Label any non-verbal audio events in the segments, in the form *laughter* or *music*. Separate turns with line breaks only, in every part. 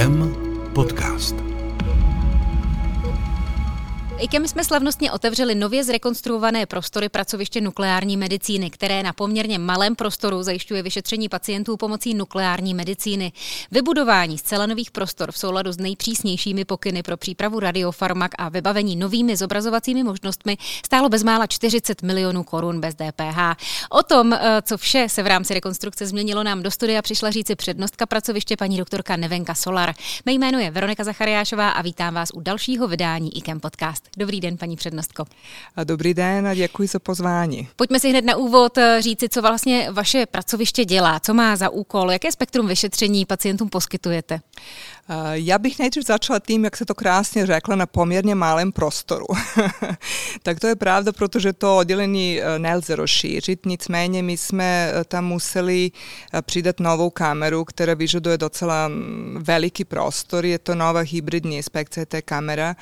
IKEM podcast.
IKEM jsme slavnostně otevřeli nově zrekonstruované prostory pracoviště nukleární medicíny, které na poměrně malém prostoru zajišťuje vyšetření pacientů pomocí nukleární medicíny. Vybudování zcela nových prostor v souladu s nejpřísnějšími pokyny pro přípravu radiofarmak a vybavení novými zobrazovacími možnostmi stálo bezmála 40 milionů korun bez DPH. O tom, eh, co vše se v rámci rekonstrukce změnilo, nám do studia přišla říci přednostka pracoviště paní doktorka Nevenka Solar. Mé jméno je Veronika Zachariášová a vítám vás u dalšího vydání IKEM podcast. Dobrý den, paní přednostko.
Dobrý den a děkuji za pozvání.
Pojďme si hned na úvod eh, říci, co vlastně vaše pracoviště dělá, co má za úkol, jaké spektrum vyšetření pacientům poskytujete.
Eh, já bych nejdřív začala tím, jak se to krásně řekla, na poměrně malém prostoru. *laughs* tak to je pravda, protože to oddělení eh, nelze rozšířit, nicméně my jsme tam museli přidat novou kameru, která vyžaduje docela mm, veliki prostor. Je to nova hybridní inspekce té kamera,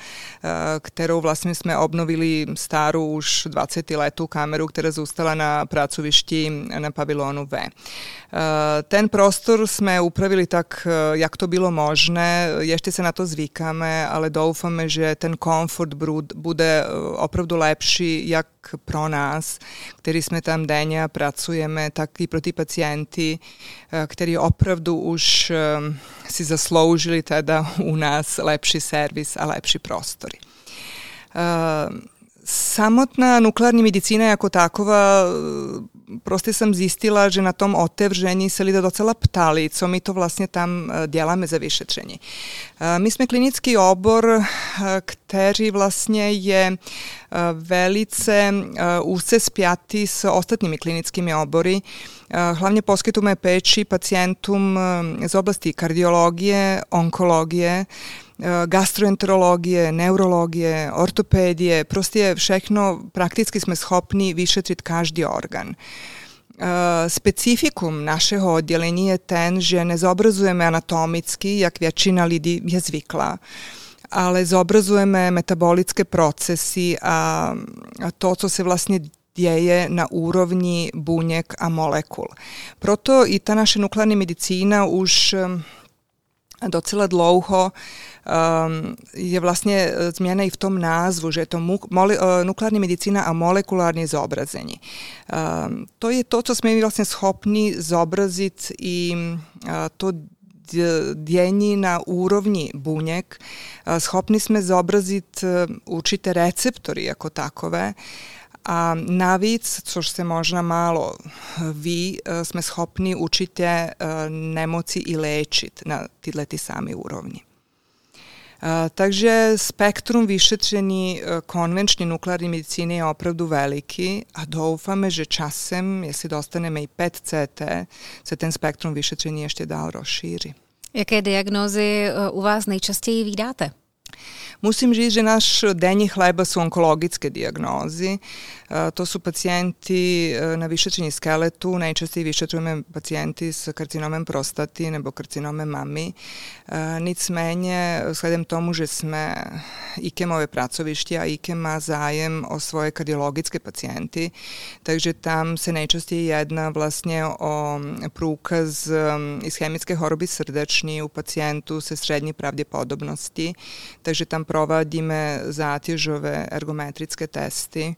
kterou kamerou vlastne sme obnovili starú už 20 letou kameru, ktorá zůstala na pracovišti na pavilonu V. E, ten prostor sme upravili tak, e, jak to bylo možné. Ešte sa na to zvykáme, ale doufáme, že ten komfort bude e, opravdu lepší jak pro nás, ktorí sme tam denně pracujeme, tak i pro ty pacienty, ktorí opravdu už si zasloužili teda u nás lepší servis a lepší prostory. Samotná nukleární medicína jako taková, prostě jsem zjistila, že na tom otevření se lidé docela ptali, co my to vlastně tam děláme za vyšetření. My jsme klinický obor, který vlastně je velice úzce spjati s ostatními klinickými obory. Hlavně poskytujeme peči pacijentum z oblasti kardiologije, onkologije, Eh, gastroenterologije, neurologije, ortopedije, prostě všechno prakticky jsme schopni vyšetřit každý organ. Uh, specifikum našeho oddělení je ten, že nezobrazujeme anatomicky, jak většina lidí je zvykla, ale zobrazujeme metabolické procesy a, a to, co se vlastně děje na úrovni buněk a molekul. Proto i ta naše nukleární medicína už docela dlouho um, je vlastně e, změna i v tom názvu, že je to mole, uh, nukleární medicína a molekulární zobrazení. Um, to je to, co jsme vlastně schopni zobrazit i uh, to dění na úrovni buněk. Schopni jsme zobrazit určité receptory jako takové, a navíc, což se možná málo ví, jsme schopni určitě nemoci i léčit na tyhle ty sami úrovni. Takže spektrum vyšetření konvenčne nukleárne medicíny je opravdu veliki a doufáme, že časem, jestli dostaneme i PET CT, se ten spektrum vyšetření ještě dál rozšíří.
Jaké diagnózy u vás nejčastěji vydáte?
Musím říct, že naš denji hleba su onkologické diagnozi. To su pacijenti na vyšetření skeletu, najčastije vyšetrujeme pacijenti s karcinomem prostati nebo karcinomem mami. Nicméně, sledem tomu, že sme IKEMové pracovišti a IKEM má zájem o svoje kardiologické pacijenti, takže tam se najčastije jedná vlastně o průkaz iz chemické horoby srdeční u pacijentu se srednje pravdepodobnosti, takže tam provadíme zátěžové ergometrické testy.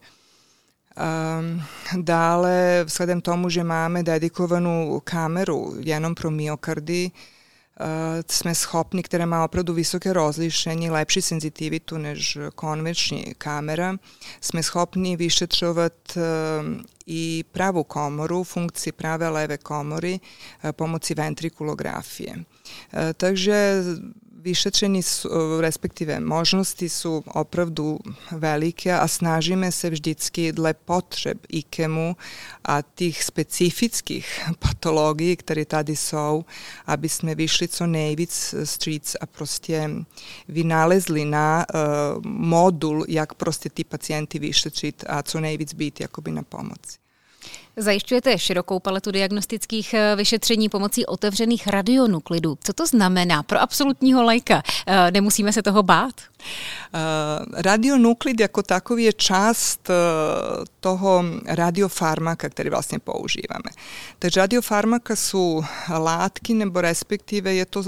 Um, dále, vzhledem tomu, že máme dedikovanú kameru jenom pro myokardy, uh, sme schopni, ktorá má opravdu vysoké rozlišenie, lepší senzitivitu než konvenčný kamera, sme schopni vyšetřovat uh, i pravu komoru, funkciji prave leve komory uh, pomoci ventrikulografije. Uh, takže vyšetření su, respektive možnosti su opravdu velike, a snažíme se vždycky dle potreb IKEMu a tih specifických patologii, které tady jsou, aby jsme vyšli co nejvíc stříc a prostě vynalezli na uh, modul, jak prostě ty pacijenti vyšetřit a co nejvíc být jakoby na pomoci.
Zajišťujete širokou paletu diagnostických eh, vyšetření pomocí otevřených radionuklidů. Co to znamená pro absolutního lajka? Eh, nemusíme se toho bát?
Radionuklid jako takový je část toho radiofarmaka, který vlastně používáme. Takže radiofarmaka su látky nebo respektive je to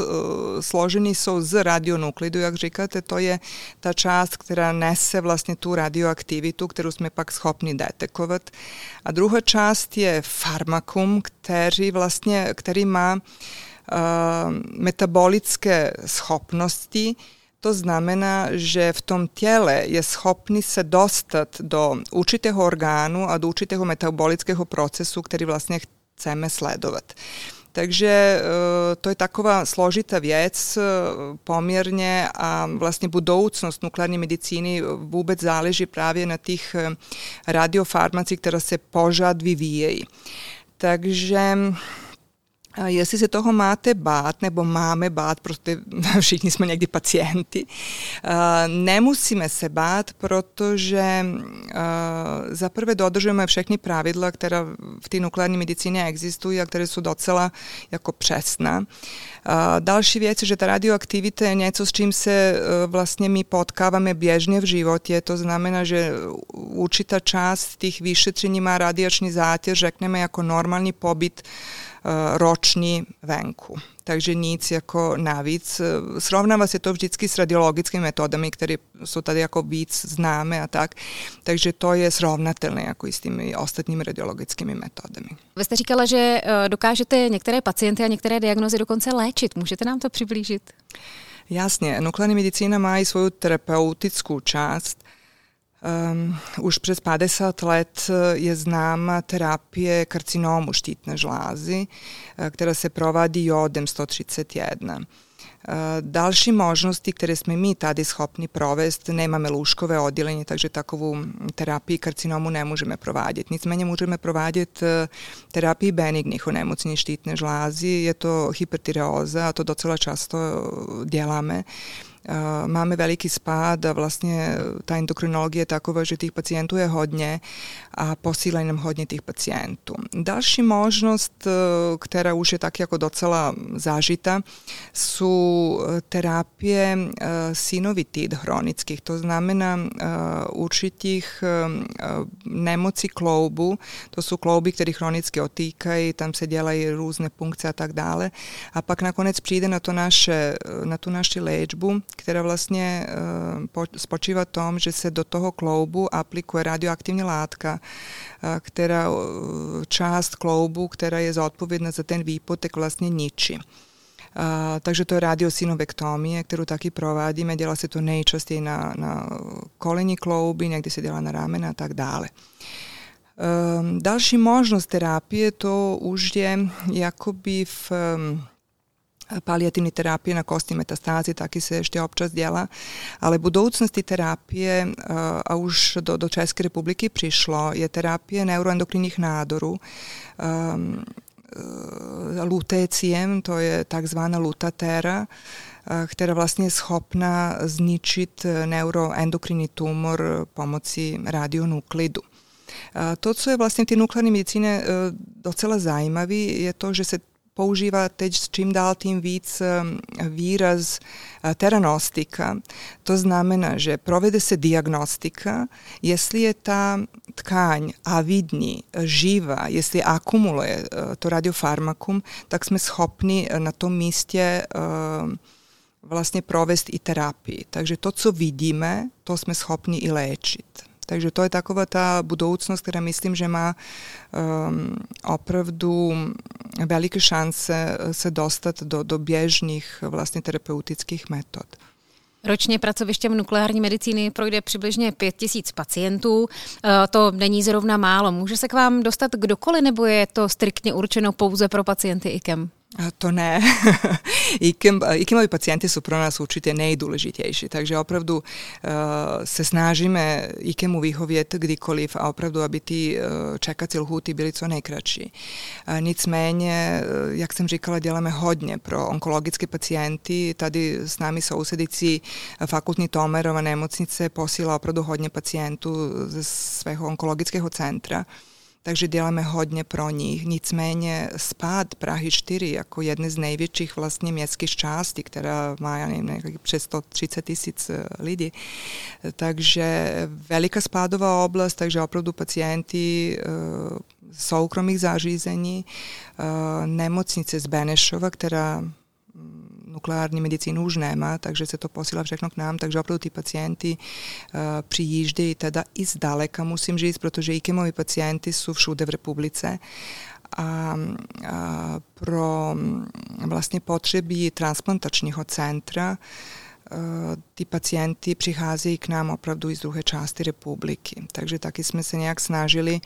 složeni jsou z radionuklidu, jak říkáte, to je ta část, která nese vlastně tu radioaktivitu, kterou jsme pak schopni detekovat. A druhá část je farmakum, který vlastně, který má uh, metabolické schopnosti, to znamená, že v tom těle je schopný se dostat do určitého orgánu a do určitého metabolického procesu, který vlastně chceme sledovat. Takže e, to je takova složita věc e, pomjernje, a vlastne budoucnost nuklearne medicini vůbec záleží právě na tih e, radiofarmacích, ktoré se požad vyvíjejí. Takže Jestli se toho máte bát, nebo máme bát, protože *laughs* všichni jsme někdy pacienti, nemusíme se bát, protože za prvé dodržujeme všechny pravidla, která v té nukleární medicíně existují a které jsou docela jako přesná. Další věc je, že ta radioaktivita je něco, s čím se e, vlastně my potkáváme běžně v životě. To znamená, že určitá část těch vyšetření má radiační zátěž, řekneme, jako normální pobyt Eh, roční venku. Takže nic jako navíc. Srovnává se to vždycky s radiologickými metodami, které jsou tady jako víc známe a tak. Takže to je srovnatelné jako i s těmi ostatními radiologickými metodami.
Vy jste říkala, že eh, dokážete některé pacienty a některé diagnozy dokonce léčit. Můžete nám to přiblížit?
Jasně, nukleární medicína má i svoju terapeutickou část, Um, už přes 50 let je známa terapije karcinomu štitne žlazi, která se provadi jodem 131. Další možnosti, které jsme mi tady schopni provesti, nemáme lůžkové oddělení, takže takovou terapii karcinomu ne můžeme provádět. Nicméně můžeme provádět terapii benignih onemocnění štítne žlázy, je to hypertireoza a to docela často děláme máme veliký spád a vlastně ta endokrinologie je taková, že tých pacientů je hodně a posílají nám hodně tých pacientů. Další možnost, která už je tak jako docela zažita, su terapije sinovitid hronickih, to znamená určitih nemoci kloubu, to su klouby, které chronicky otýkají, tam se dělají různé punkce a tak dále. A pak nakonec přijde na, to naše, na tu naši léčbu, která vlastně uh, spočívá v tom, že se do toho kloubu aplikuje radioaktivní látka, uh, která uh, část kloubu, která je zodpovědná za ten výpotek, vlastně ničí. Uh, takže to je radiosynovektomie, kterou taky provádíme. Dělá se to nejčastěji na, na koleni klouby, někdy se dělá na ramena a tak dále. Um, další možnost terapie to už je jakoby v um, palijativne terapije na kosti metastazi, taki se ešte občas djela, ale budoucnosti terapije, a už do, do České republiky prišlo, je terapije neuroendokrinih nádoru, um, lutecijem, to je takzvana lutatera, která vlastně je schopna zničit neuroendokrinni tumor pomocí radionuklidu. To, co je vlastně v té nukleární medicíně docela zajímavý, je to, že se používá teď s čím dál tím víc výraz eh, teranostika. To znamená, že provede se diagnostika, jestli je ta tkáň avidní, živa, jestli akumuluje eh, to radiofarmakum, tak jsme schopni eh, na tom místě vlastně provést i terapii. Takže to, co vidíme, to jsme schopni i léčit. Takže to je taková ta budoucnost, která myslím, že má um, opravdu velike šanse se dostat do, do běžných vlastně terapeutických metod.
Ročně pracovištěm nukleární medicíny projde přibližně 5 tisíc pacientů. E, to není zrovna málo. Může se k vám dostat kdokoliv, nebo je to striktně určeno pouze pro pacienty IKEM?
To ne. *laughs* IKEM, IKEMovi pacijenti su pro nas určite nejdůležitější, takže opravdu uh, se snažíme IKEMu vyhovět kdykoliv a opravdu, aby ty uh, čekací lhuty byly co nejkratší. Uh, nicméně, uh, jak jsem říkala, děláme hodně pro onkologické pacijenty. Tady s námi sousedící fakultní Tomerova nemocnice posílá opravdu hodně pacijentů ze svého onkologického centra. Takže děláme hodně pro nich. Nicméně spad Prahy 4 jako jedny z největších vlastně městských částí, která má, já nevím, přes 130 tisíc eh, lidí, takže velika spadová oblast, takže opravdu pacijenti uh, soukromých zařízení, uh, nemocnice z Benešova, která nukleární medicínu už nemá, takže se to posílá všechno k nám, takže opravdu ty pacienti uh, přijíždějí teda i zdaleka, musím říct, protože IKEMovi pacienti jsou všude v republice a, a pro vlastně potřeby transplantačního centra ty pacienti přicházejí k nám opravdu i z druhé části republiky. Takže taky jsme se nějak snažili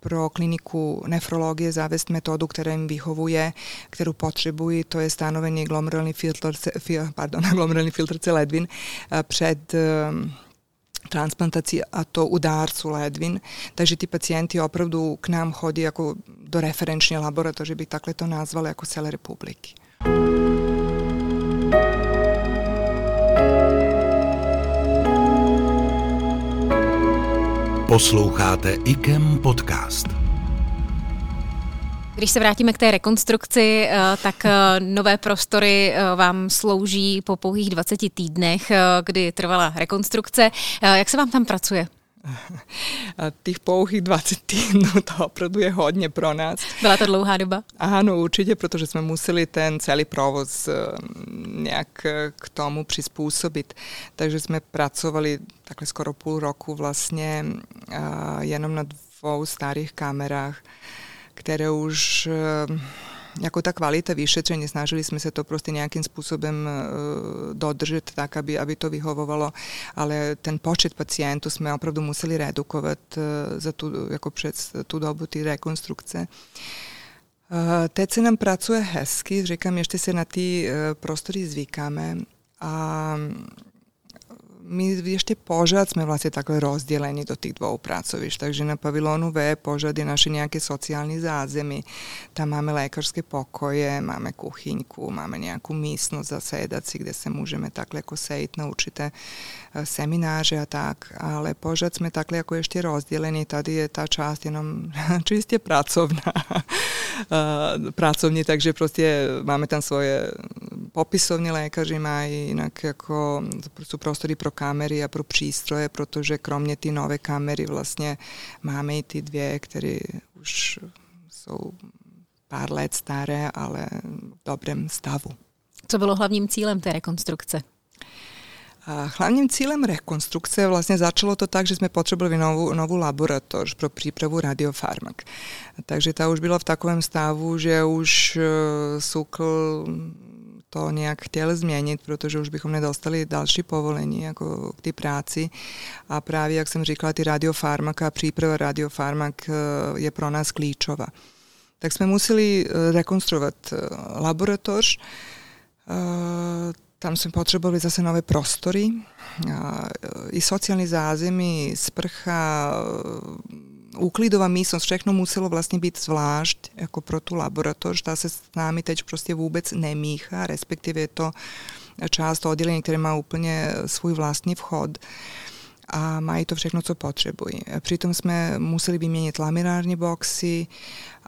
pro kliniku nefrologie zavést metodu, která jim vyhovuje, kterou potřebují, to je stanovení glomerulní filtrce, pardon, *laughs* glomerulní filtrce ledvin eh, před ehm, transplantací a to u dárcu ledvin. Takže ti pacijenti opravdu k nám chodí jako do referenčne laboratorije, bych takhle to nazvala, jako celé republiky.
Posloucháte IKEM podcast. Když se vrátíme k té rekonstrukci, eh, tak eh, nové prostory eh, vám slouží po pouhých 20 týdnech, kdy trvala rekonstrukce. Jak se vám tam pracuje?
Tých pouhých 20 týdnů *laughs* to opravdu je hodně pro nás.
Byla to dlouhá doba?
Ano, určitě, protože jsme museli ten celý provoz nějak k tomu přizpůsobit. Takže jsme pracovali takhle skoro půl roku vlastně jenom na dvou starých kamerách, které už jako ta kvalita vyšetření, snažili jsme se to prostě nějakým způsobem dodržet tak, aby, aby to vyhovovalo, ale ten počet pacientů jsme opravdu museli redukovat uh, za tu, jako před tu dobu ty rekonstrukce. Uh, teď se nám pracuje hezky, říkám, ještě se na ty uh, prostory zvykáme a ešte požad sme vlastne takhle rozdelení do tých dvou pracovišť. Takže na pavilonu V požad je naše nejaké sociálne zázemí. Tam máme lékařské pokoje, máme kuchyňku, máme nejakú místnosť zasedací, kde sa môžeme takhle ako sejít na určité e, semináře a tak. Ale požad sme takhle ako ešte rozdelení. Tady je tá časť jenom *laughs* čiste pracovná. *laughs* E, pracovní, takže prostě máme tam svoje popisovní lékaři mají, jinak jako jsou prostory pro kamery a pro přístroje, protože kromě ty nové kamery vlastně máme i ty dvě, které už jsou pár let staré, ale v dobrém stavu.
Co bylo hlavním cílem té rekonstrukce?
Hlavním cílem rekonstrukce vlastně začalo to tak, že jsme potřebovali novou, novou laboratoř pro přípravu radiofarmak. Takže ta už byla v takovém stavu, že už uh, SUKL to nějak chtěl změnit, protože už bychom nedostali další povolení jako k té práci. A právě, jak jsem říkala, ty radiofarmaka, příprava radiofarmak eh, je pro nás klíčová. Tak jsme museli eh, rekonstruovat eh, laboratoř, tam jsme potřebovali zase nové prostory, i sociální zázemí, sprcha, úklidová místnost, všechno muselo vlastně být zvlášť jako pro tu laboratoř, ta se s námi teď prostě vůbec nemíchá, respektive je to část oddělení, které má úplně svůj vlastní vchod a mají to všechno, co potřebují. Přitom jsme museli vyměnit laminární boxy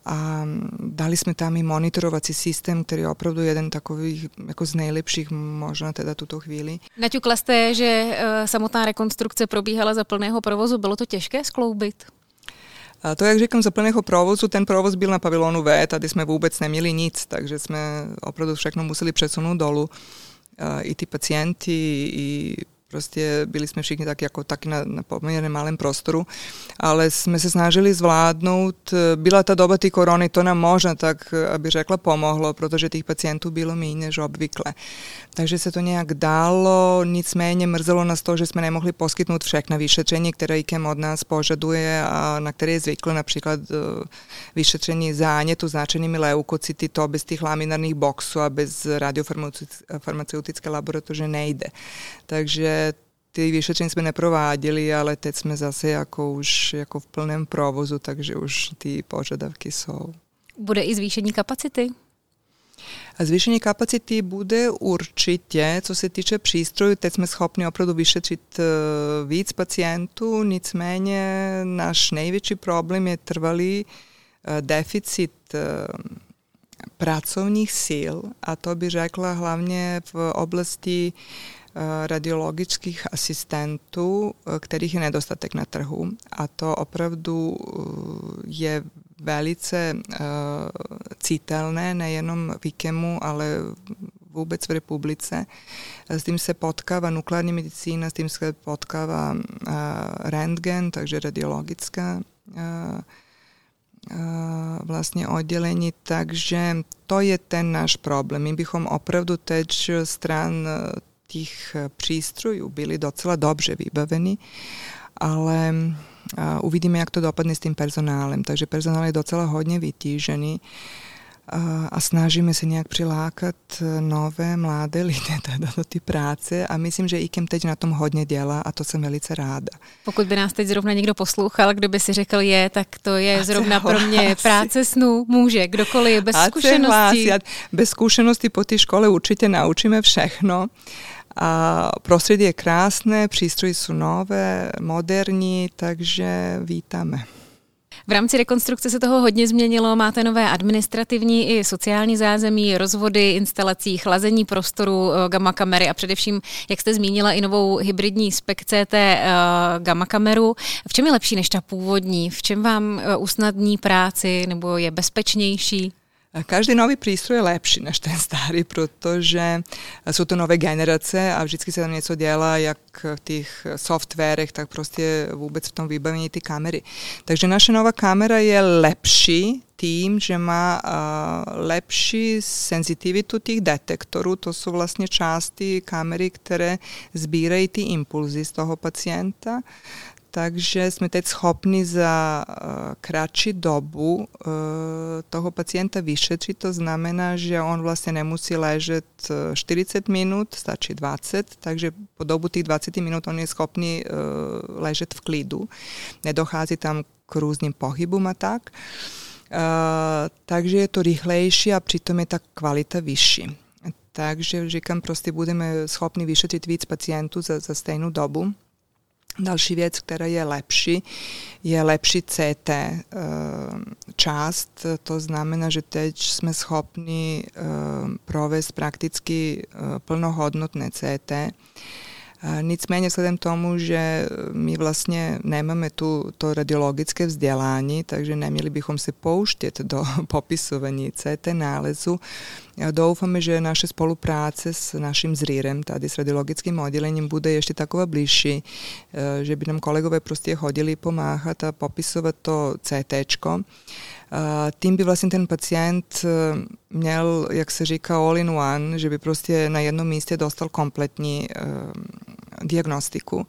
a dali jsme tam i monitorovací systém, který je opravdu jeden takových jako z nejlepších možná teda tuto chvíli.
Naťukla jste, že uh, samotná rekonstrukce probíhala za plného provozu. Bylo to těžké skloubit?
A to, jak říkám, za plného provozu, ten provoz byl na pavilonu V, tady jsme vůbec neměli nic, takže jsme opravdu všechno museli přesunout dolů. I ty pacienti, i Prostě byli jsme všichni tak jako taky na, na poměrně malém prostoru, ale jsme se snažili zvládnout. Byla ta doba ty korony, to nám možná tak, aby řekla, pomohlo, protože těch pacientů bylo méně než obvykle. Takže se to nějak dalo, nicméně mrzelo nás to, že jsme nemohli poskytnout všechna vyšetření, které IKEM od nás požaduje a na které je zvykle, například uh, vyšetření zánětu značenými leukocity, to bez těch laminárních boxů a bez radiofarmaceutické laboratoře nejde. Takže ty vyšetření jsme neprováděli, ale teď jsme zase jako už jako v plném provozu, takže už ty požadavky jsou.
Bude i zvýšení kapacity?
Zvýšení kapacity bude určitě, co se týče přístrojů, teď jsme schopni opravdu vyšetřit e, víc pacientů, nicméně náš největší problém je trvalý e, deficit e, pracovních sil a to by řekla hlavně v oblasti radiologických asistentů, kterých je nedostatek na trhu a to opravdu je velice citelné nejenom v IKEMu, ale vůbec v republice. S tím se potkává nukleární medicína, s tím se potkává rentgen, takže radiologická vlastně oddělení, takže to je ten náš problém. My bychom opravdu teď stran těch přístrojů byli docela dobře vybaveni, ale a uvidíme, jak to dopadne s tím personálem. Takže personál je docela hodně vytížený a, a snažíme se nějak přilákat nové mladé lidi *laughs* do té práce a myslím, že IKEM teď na tom hodně dělá a to jsem velice ráda.
Pokud by nás teď zrovna někdo poslouchal, kdo by si řekl je, tak to je a zrovna pro mě práce snů. Může, kdokoliv, bez zkušeností.
Bez zkušenosti po té škole určitě naučíme všechno a prostředí je krásné, přístroje jsou nové, moderní, takže vítáme.
V rámci rekonstrukce se toho hodně změnilo. Máte nové administrativní i sociální zázemí, rozvody, instalací, chlazení prostoru, eh, gamma kamery a především, jak jste zmínila, i novou hybridní spec CT uh, gamma kameru. V čem je lepší než ta původní? V čem vám eh, usnadní práci nebo je bezpečnější?
Každý nový přístroj je lepší než ten starý, protože jsou to nové generace a vždycky se tam něco dělá, jak v těch softwarech, tak prostě vůbec v tom vybavení ty kamery. Takže naša nová kamera je lepší tím, že má uh, lepší senzitivitu těch detektorů, to jsou vlastně části kamery, které sbírají ty impulzy z toho pacienta takže jsme teď schopni za uh, kratší dobu uh, toho pacienta vyšetřit. To znamená, že on vlastně nemusí ležet 40 minut, stačí 20, takže po dobu těch 20 minut on je schopný uh, ležet v klidu. Nedochází tam k různým pohybům a tak. Takže je to rychlejší a přitom je ta kvalita vyšší. Takže říkám, prostě budeme schopni vyšetřit víc pacientů za, za stejnou dobu. Další věc, která je lepší, je lepší CT eh, část. To znamená, že teď jsme schopni eh, provést prakticky eh, plnohodnotné CT Nicméně vzhledem tomu, že my vlastně nemáme tu to radiologické vzdělání, takže neměli bychom se pouštět do *laughs* popisování CT nálezu. Doufáme, že naše spolupráce s naším zrírem, tady s radiologickým oddělením, bude ještě taková bližší, že by nám kolegové prostě chodili pomáhat a popisovat to CT. Tím by vlastně ten pacient měl, jak se říká, all in one, že by prostě na jednom místě dostal kompletní diagnostiku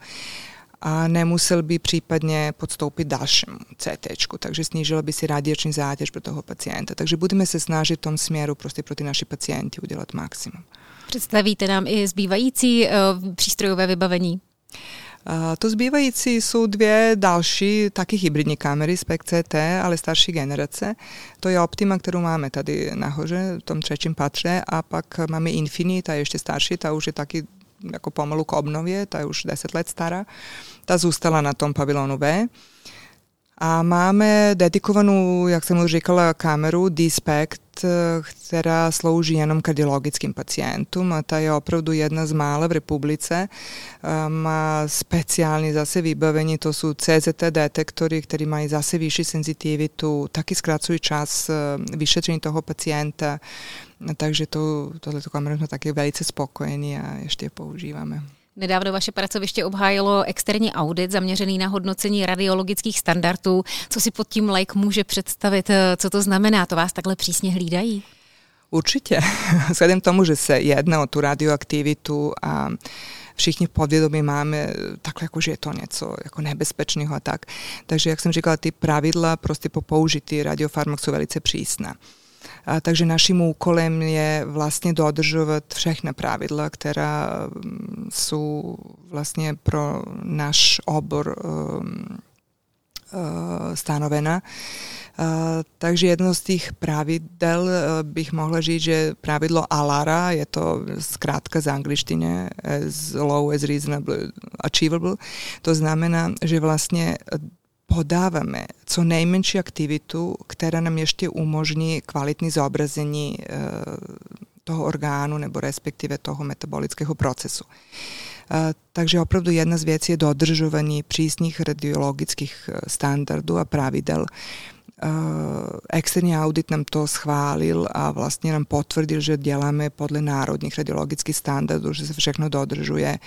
a nemusel by případně podstoupit dalšímu CT, takže snížila by si radiační zátěž pro toho pacienta. Takže budeme se snažit v tom směru prostě pro ty naši pacienti udělat maximum.
Představíte nám i zbývající uh, přístrojové vybavení?
To zbývající jsou dvě další taky hybridní kamery z PCT, ale starší generace. To je Optima, kterou máme tady nahoře, v tom třetím patře a pak máme Infinity, ta je ještě starší, ta už je taky jako pomalu k obnově, ta je už 10 let stará. Ta zůstala na tom pavilonu B. A máme dedikovanou, jak jsem už říkala, kameru Dispect, která slouží jenom kardiologickým pacientům a ta je opravdu jedna z mála v republice. Má speciální zase vybavení, to jsou CZT detektory, které mají zase vyšší senzitivitu, taky zkracují čas e, vyšetření toho pacienta, takže to, tohleto kameru jsme taky velice spokojení a ještě je používáme.
Nedávno vaše pracoviště obhájilo externí audit zaměřený na hodnocení radiologických standardů. Co si pod tím like může představit? Co to znamená? To vás takhle přísně hlídají?
Určitě. *laughs* Vzhledem tomu, že se jedná o tu radioaktivitu a všichni podvědomí máme takhle, jako, že je to něco jako nebezpečného a tak. Takže, jak jsem říkala, ty pravidla prostě po použití radiofarmak jsou velice přísná. A, takže naším úkolem je vlastně dodržovat všechna pravidla, která mm, jsou vlastně pro náš obor um, uh, stanovena. takže jedno z tých pravidel bych mohla říct, že pravidlo ALARA, je to zkrátka z angličtiny as low as reasonable achievable, to znamená, že vlastně podávame co nejmenší aktivitu, která nám ještě umožní kvalitní zobrazení e, toho orgánu nebo respektive toho metabolického procesu. E, takže opravdu jedna z věcí je dodržování přísných radiologických e, standardů a pravidel. Externí audit nám to schválil a vlastně nám potvrdil, že děláme podle národních radiologických standardů, že se všechno dodržuje.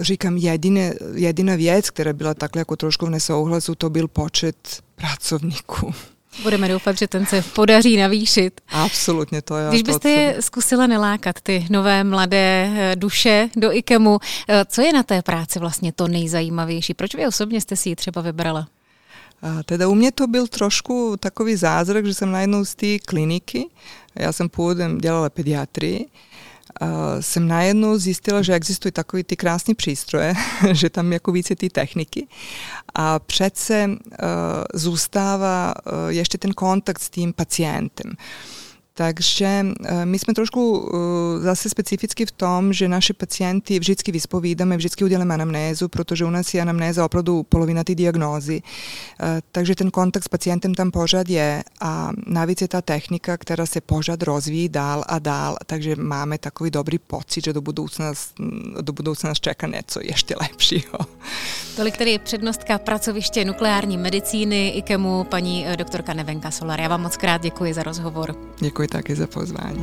Říkám, jedine, jedina věc, která byla takhle jako trošku v nesouhlasu, to byl počet pracovníků.
Budeme doufat, že ten se podaří navýšit.
Absolutně to je.
Když byste to, je zkusila nelákat, ty nové mladé eh, duše do IKEMu, eh, co je na té práci vlastně to nejzajímavější? Proč vy osobně jste si ji třeba vybrala?
A teda u mě to byl trošku takový zázrak, že jsem najednou z té kliniky, já jsem původem dělala pediatrii, jsem najednou zjistila, že existují takový ty krásné přístroje, *laughs* že tam jako více ty techniky a přece zůstává ještě ten kontakt s tím pacientem. Takže eh, my jsme trošku eh, zase specificky v tom, že naši pacienti vždycky vyspovídáme, vždycky uděláme anamnézu, protože u nás je anamnéza opravdu polovina ty diagnózy. Eh, takže ten kontakt s pacientem tam pořád je a navíc je ta technika, která se pořád rozvíjí dál a dál, takže máme takový dobrý pocit, že do budoucna, do budoucna nás čeká něco ještě lepšího.
Tolik tedy přednostka pracoviště nukleární medicíny IKEMu, paní doktorka Nevenka Solar. Já vám moc krát děkuji za rozhovor.
Děkuji koji takve za pozvanje.